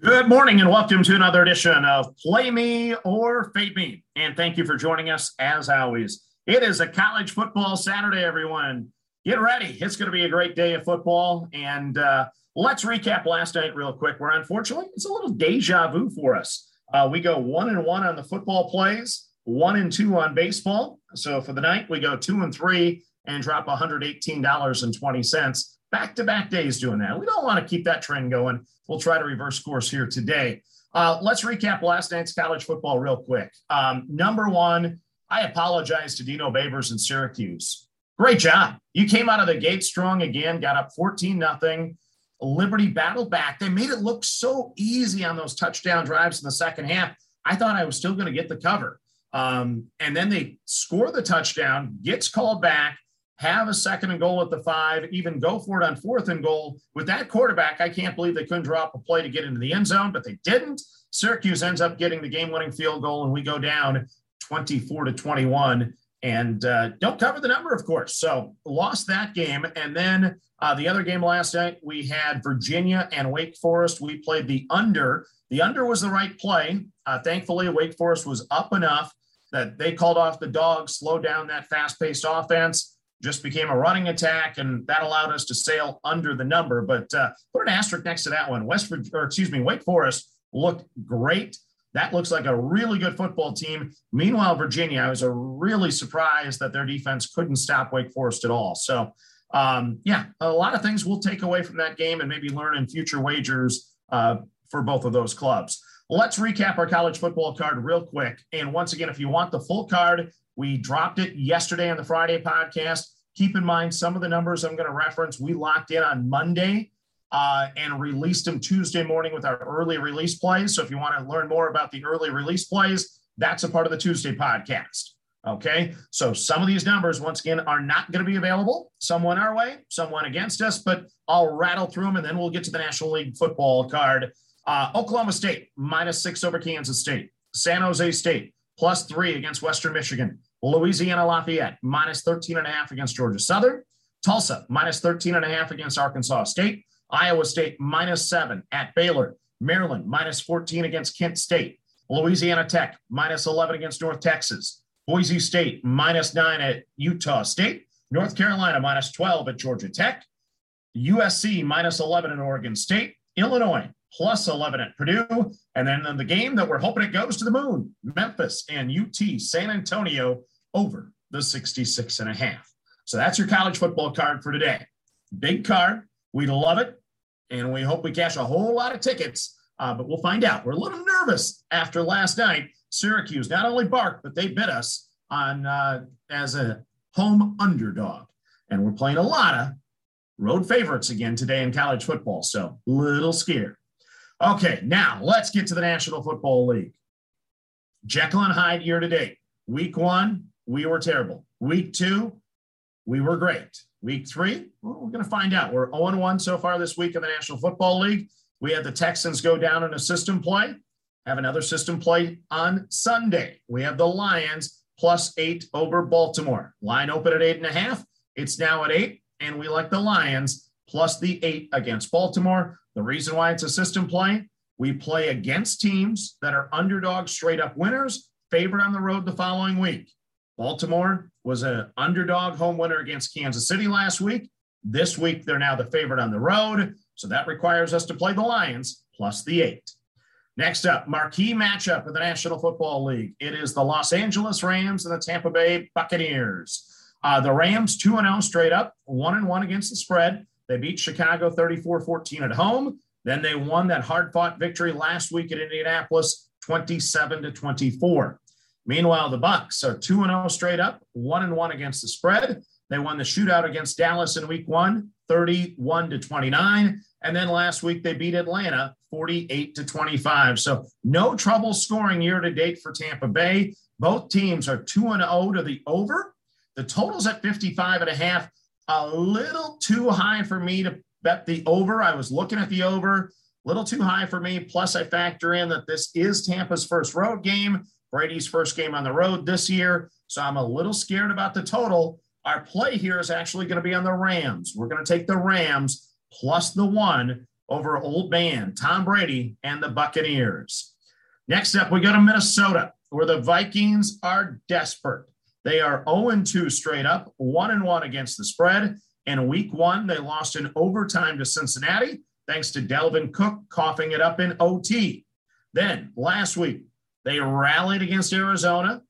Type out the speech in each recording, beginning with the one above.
Good morning and welcome to another edition of Play Me or Fade Me. And thank you for joining us as always. It is a college football Saturday, everyone. Get ready. It's going to be a great day of football. And, uh, Let's recap last night real quick. Where unfortunately it's a little deja vu for us. Uh, we go one and one on the football plays, one and two on baseball. So for the night, we go two and three and drop $118.20. Back to back days doing that. We don't want to keep that trend going. We'll try to reverse course here today. Uh, let's recap last night's college football real quick. Um, number one, I apologize to Dino Babers and Syracuse. Great job. You came out of the gate strong again, got up 14 nothing. Liberty battled back. They made it look so easy on those touchdown drives in the second half. I thought I was still going to get the cover. Um, and then they score the touchdown, gets called back, have a second and goal at the five, even go for it on fourth and goal. With that quarterback, I can't believe they couldn't drop a play to get into the end zone, but they didn't. Syracuse ends up getting the game winning field goal, and we go down 24 to 21 and uh, don't cover the number, of course. So lost that game. And then uh, the other game last night, we had Virginia and Wake Forest. We played the under. The under was the right play. Uh, thankfully, Wake Forest was up enough that they called off the dog, slowed down that fast paced offense, just became a running attack, and that allowed us to sail under the number. But uh, put an asterisk next to that one. West, or excuse me, Wake Forest looked great. That looks like a really good football team. Meanwhile, Virginia, I was really surprised that their defense couldn't stop Wake Forest at all. So, um, yeah, a lot of things we'll take away from that game and maybe learn in future wagers uh, for both of those clubs. Let's recap our college football card real quick. And once again, if you want the full card, we dropped it yesterday on the Friday podcast. Keep in mind some of the numbers I'm going to reference. We locked in on Monday uh, and released them Tuesday morning with our early release plays. So if you want to learn more about the early release plays, that's a part of the Tuesday podcast. Okay. So some of these numbers, once again, are not going to be available. Some went our way, some went against us, but I'll rattle through them and then we'll get to the National League football card. Uh, Oklahoma State, minus six over Kansas State. San Jose State, plus three against Western Michigan. Louisiana Lafayette, minus 13 and a half against Georgia Southern. Tulsa, minus 13 and a half against Arkansas State. Iowa State minus seven at Baylor. Maryland minus 14 against Kent State. Louisiana Tech minus 11 against North Texas. Boise State minus nine at Utah State. North Carolina minus 12 at Georgia Tech. USC minus 11 at Oregon State. Illinois plus 11 at Purdue. And then in the game that we're hoping it goes to the moon, Memphis and UT San Antonio over the 66 and a half. So that's your college football card for today. Big card. We love it and we hope we cash a whole lot of tickets. Uh, but we'll find out. We're a little nervous after last night. Syracuse not only barked, but they bit us on uh, as a home underdog, and we're playing a lot of road favorites again today in college football. So little scared. Okay, now let's get to the National Football League. Jekyll and Hyde year to date. Week one, we were terrible. Week two, we were great. Week three, well, we're going to find out. We're 0 1 so far this week in the National Football League. We had the Texans go down in a system play, have another system play on Sunday. We have the Lions plus eight over Baltimore. Line open at eight and a half. It's now at eight, and we like the Lions plus the eight against Baltimore. The reason why it's a system play, we play against teams that are underdog straight up winners, favored on the road the following week. Baltimore was an underdog home winner against Kansas City last week. This week, they're now the favorite on the road. So that requires us to play the Lions plus the eight. Next up, marquee matchup in the National Football League. It is the Los Angeles Rams and the Tampa Bay Buccaneers. Uh, the Rams 2 0 straight up, 1 and 1 against the spread. They beat Chicago 34 14 at home. Then they won that hard fought victory last week at Indianapolis 27 to 24. Meanwhile, the Bucs are 2 0 straight up, 1 1 against the spread. They won the shootout against Dallas in week one, 31 to 29. And then last week they beat Atlanta 48 to 25. So no trouble scoring year to date for Tampa Bay. Both teams are 2 and 0 to the over. The total's at 55 and a half. A little too high for me to bet the over. I was looking at the over, a little too high for me. Plus, I factor in that this is Tampa's first road game, Brady's first game on the road this year. So I'm a little scared about the total. Our play here is actually going to be on the Rams. We're going to take the Rams plus the one over Old Man, Tom Brady, and the Buccaneers. Next up, we go to Minnesota, where the Vikings are desperate. They are 0 2 straight up, 1 1 against the spread. In week one, they lost in overtime to Cincinnati, thanks to Dalvin Cook coughing it up in OT. Then last week, they rallied against Arizona,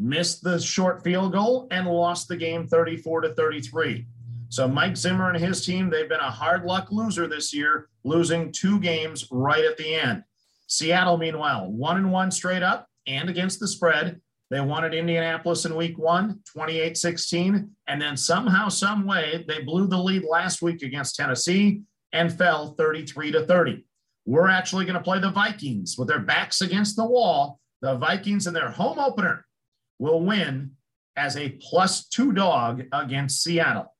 missed the short field goal, and lost the game 34 to 33. So Mike Zimmer and his team, they've been a hard luck loser this year, losing two games right at the end. Seattle, meanwhile, one and one straight up and against the spread. They wanted Indianapolis in week one, 28 16. And then somehow, some way, they blew the lead last week against Tennessee and fell 33 to 30. We're actually going to play the Vikings with their backs against the wall. The Vikings in their home opener will win as a plus two dog against Seattle.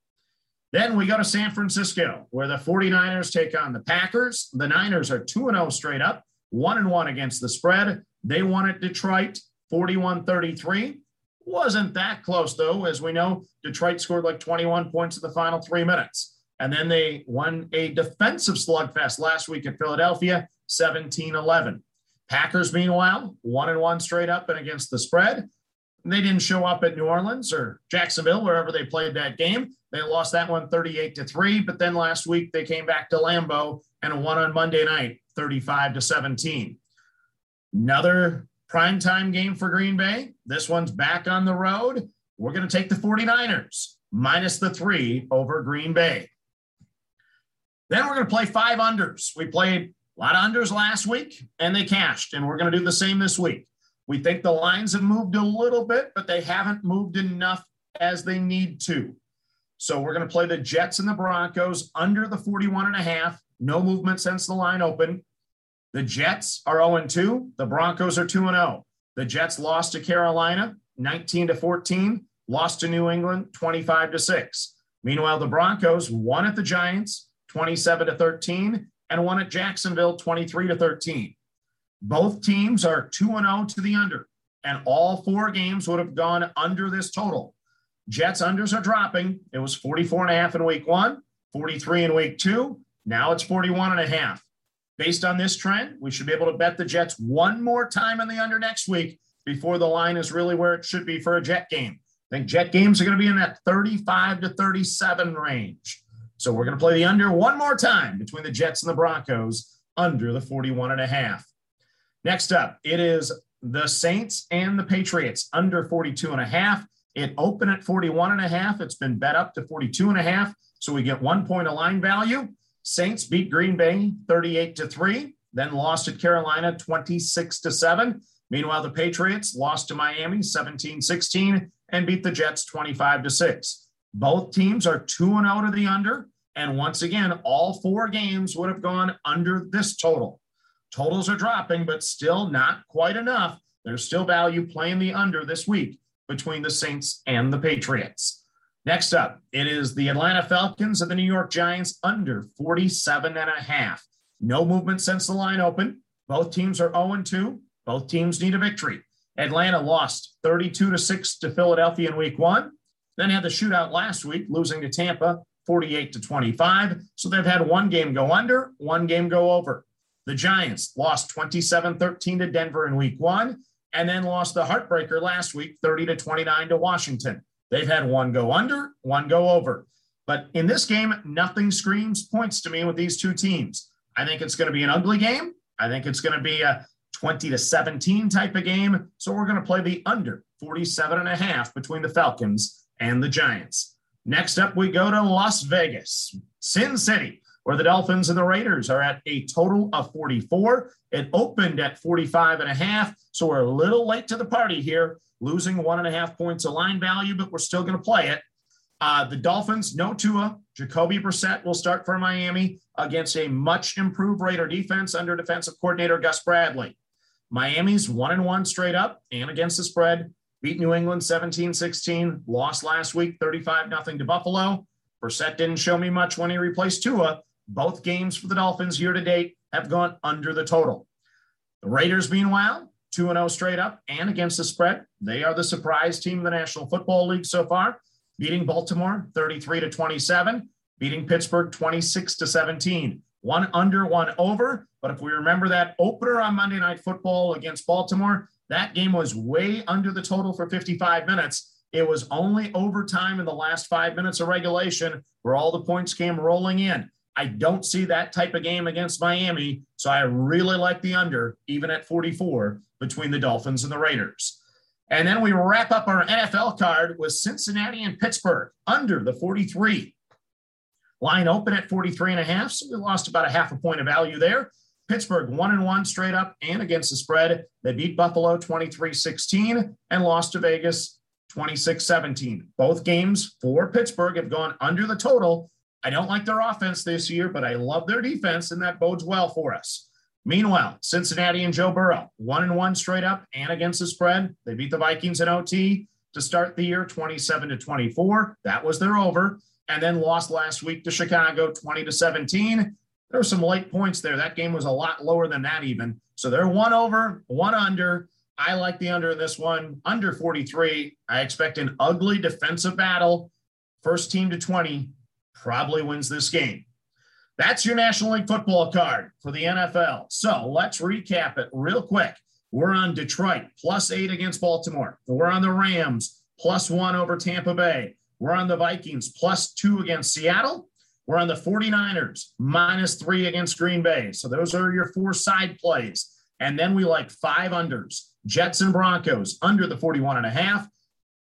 Then we go to San Francisco, where the 49ers take on the Packers. The Niners are 2 0 straight up, 1 and 1 against the spread. They at Detroit 41 33. Wasn't that close, though. As we know, Detroit scored like 21 points in the final three minutes. And then they won a defensive slugfest last week at Philadelphia, 17 11. Packers, meanwhile, 1 and 1 straight up and against the spread. They didn't show up at New Orleans or Jacksonville, wherever they played that game. They lost that one 38 to 3. But then last week they came back to Lambeau and won on Monday night 35 to 17. Another primetime game for Green Bay. This one's back on the road. We're going to take the 49ers minus the three over Green Bay. Then we're going to play five unders. We played a lot of unders last week and they cashed, and we're going to do the same this week. We think the lines have moved a little bit, but they haven't moved enough as they need to. So we're going to play the Jets and the Broncos under the 41 and a half. No movement since the line opened. The Jets are 0 2. The Broncos are 2 0. The Jets lost to Carolina 19 to 14, lost to New England 25 to 6. Meanwhile, the Broncos won at the Giants 27 to 13 and won at Jacksonville 23 to 13. Both teams are 2 0 to the under, and all four games would have gone under this total. Jets unders are dropping. It was 44 and a half in week one, 43 in week two. Now it's 41 and a half. Based on this trend, we should be able to bet the Jets one more time in the under next week before the line is really where it should be for a Jet game. I think Jet games are going to be in that 35 to 37 range. So we're going to play the under one more time between the Jets and the Broncos under the 41 and a half. Next up, it is the Saints and the Patriots under 42 and a half. It opened at 41 and a half. It's been bet up to 42 and a half. So we get one point of line value. Saints beat Green Bay 38 to 3, then lost at Carolina 26 to 7. Meanwhile, the Patriots lost to Miami 17 16 and beat the Jets 25 to 6. Both teams are 2 and oh out of the under. And once again, all four games would have gone under this total. Totals are dropping, but still not quite enough. There's still value playing the under this week between the Saints and the Patriots. Next up, it is the Atlanta Falcons and the New York Giants under 47 and a half. No movement since the line opened. Both teams are 0 2. Both teams need a victory. Atlanta lost 32 to 6 to Philadelphia in week one, then had the shootout last week, losing to Tampa 48 to 25. So they've had one game go under, one game go over. The Giants lost 27 13 to Denver in week one, and then lost the heartbreaker last week 30 to 29 to Washington. They've had one go under, one go over. But in this game, nothing screams points to me with these two teams. I think it's going to be an ugly game. I think it's going to be a 20 to 17 type of game. So we're going to play the under 47 and a half between the Falcons and the Giants. Next up, we go to Las Vegas, Sin City where the Dolphins and the Raiders are at a total of 44. It opened at 45 and a half. So we're a little late to the party here, losing one and a half points of line value, but we're still going to play it. Uh, the Dolphins, no Tua. Jacoby Brissett will start for Miami against a much improved Raider defense under defensive coordinator Gus Bradley. Miami's one and one straight up and against the spread. Beat New England 17 16, lost last week 35 0 to Buffalo. Brissett didn't show me much when he replaced Tua. Both games for the Dolphins year to date have gone under the total. The Raiders, meanwhile, 2 0 straight up and against the spread. They are the surprise team in the National Football League so far, beating Baltimore 33 to 27, beating Pittsburgh 26 to 17. One under, one over. But if we remember that opener on Monday Night Football against Baltimore, that game was way under the total for 55 minutes. It was only overtime in the last five minutes of regulation where all the points came rolling in. I don't see that type of game against Miami. So I really like the under, even at 44, between the Dolphins and the Raiders. And then we wrap up our NFL card with Cincinnati and Pittsburgh under the 43. Line open at 43 and a half. So we lost about a half a point of value there. Pittsburgh one and one straight up and against the spread. They beat Buffalo 23 16 and lost to Vegas 26 17. Both games for Pittsburgh have gone under the total. I don't like their offense this year, but I love their defense, and that bodes well for us. Meanwhile, Cincinnati and Joe Burrow, one and one straight up and against the spread. They beat the Vikings in OT to start the year 27 to 24. That was their over. And then lost last week to Chicago 20 to 17 there were some late points there. That game was a lot lower than that, even. So they're one over, one under. I like the under in this one, under 43. I expect an ugly defensive battle. First team to 20 probably wins this game. That's your National League football card for the NFL. So let's recap it real quick. We're on Detroit, plus eight against Baltimore. We're on the Rams, plus one over Tampa Bay. We're on the Vikings, plus two against Seattle. We're on the 49ers, minus three against Green Bay. So those are your four side plays. And then we like five unders Jets and Broncos under the 41 and a half.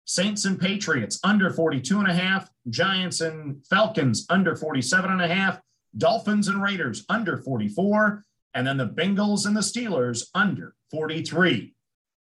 Saints and Patriots under 42 and a half. Giants and Falcons under 47 and a half. Dolphins and Raiders under 44. And then the Bengals and the Steelers under 43.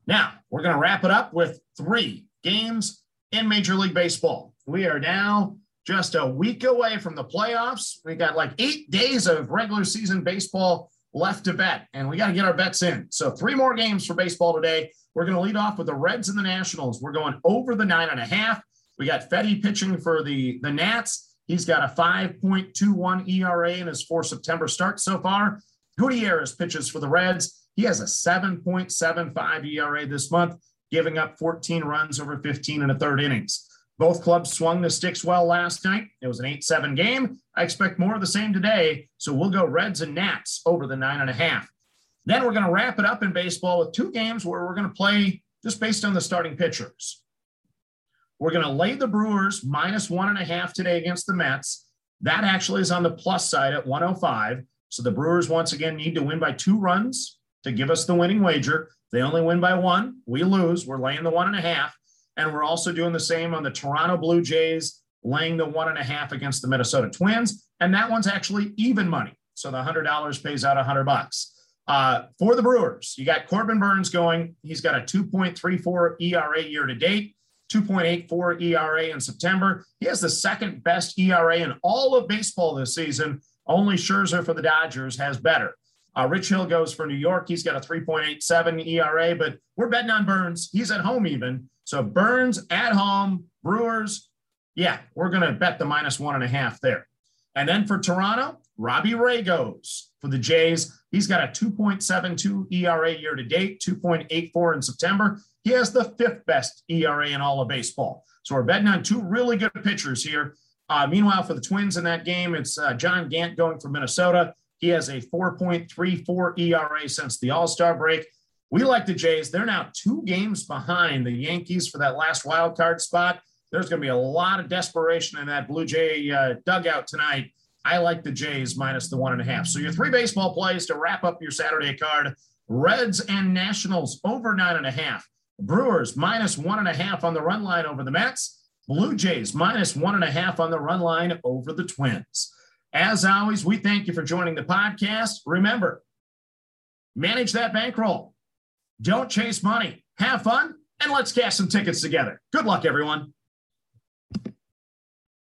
Now, we're going to wrap it up with three games in Major League Baseball. We are now just a week away from the playoffs. We got like eight days of regular season baseball left to bet, and we got to get our bets in. So, three more games for baseball today. We're going to lead off with the Reds and the Nationals. We're going over the nine and a half. We got Fedde pitching for the, the Nats. He's got a 5.21 ERA in his four September starts so far. Gutierrez pitches for the Reds. He has a 7.75 ERA this month, giving up 14 runs over 15 and a third innings. Both clubs swung the sticks well last night. It was an 8 7 game. I expect more of the same today. So we'll go Reds and Nats over the nine and a half. Then we're going to wrap it up in baseball with two games where we're going to play just based on the starting pitchers. We're going to lay the Brewers minus one and a half today against the Mets. That actually is on the plus side at 105. So the Brewers once again need to win by two runs to give us the winning wager. They only win by one. We lose. We're laying the one and a half. And we're also doing the same on the Toronto Blue Jays, laying the one and a half against the Minnesota Twins. And that one's actually even money. So the $100 pays out 100 bucks. Uh, for the Brewers, you got Corbin Burnes going. He's got a 2.34 ERA year to date, 2.84 ERA in September. He has the second best ERA in all of baseball this season. Only Scherzer for the Dodgers has better. Uh, Rich Hill goes for New York. He's got a 3.87 ERA, but we're betting on Burnes. He's at home even. So Burnes at home, Brewers. Yeah, we're going to bet the minus one and a half there. And then for Toronto, Robbie Ray goes for the Jays. He's got a 2.72 ERA year to date, 2.84 in September. He has the fifth best ERA in all of baseball. So we're betting on two really good pitchers here. Uh, meanwhile, for the Twins in that game, it's uh, John Gant going for Minnesota. He has a 4.34 ERA since the All Star break. We like the Jays. They're now two games behind the Yankees for that last wild card spot. There's going to be a lot of desperation in that Blue Jay uh, dugout tonight. I like the Jays minus the one and a half. So your three baseball plays to wrap up your Saturday card: Reds and Nationals over nine and a half. Brewers minus one and a half on the run line over the Mets. Blue Jays minus one and a half on the run line over the Twins. As always, we thank you for joining the podcast. Remember, manage that bankroll. Don't chase money. Have fun, and let's cash some tickets together. Good luck, everyone.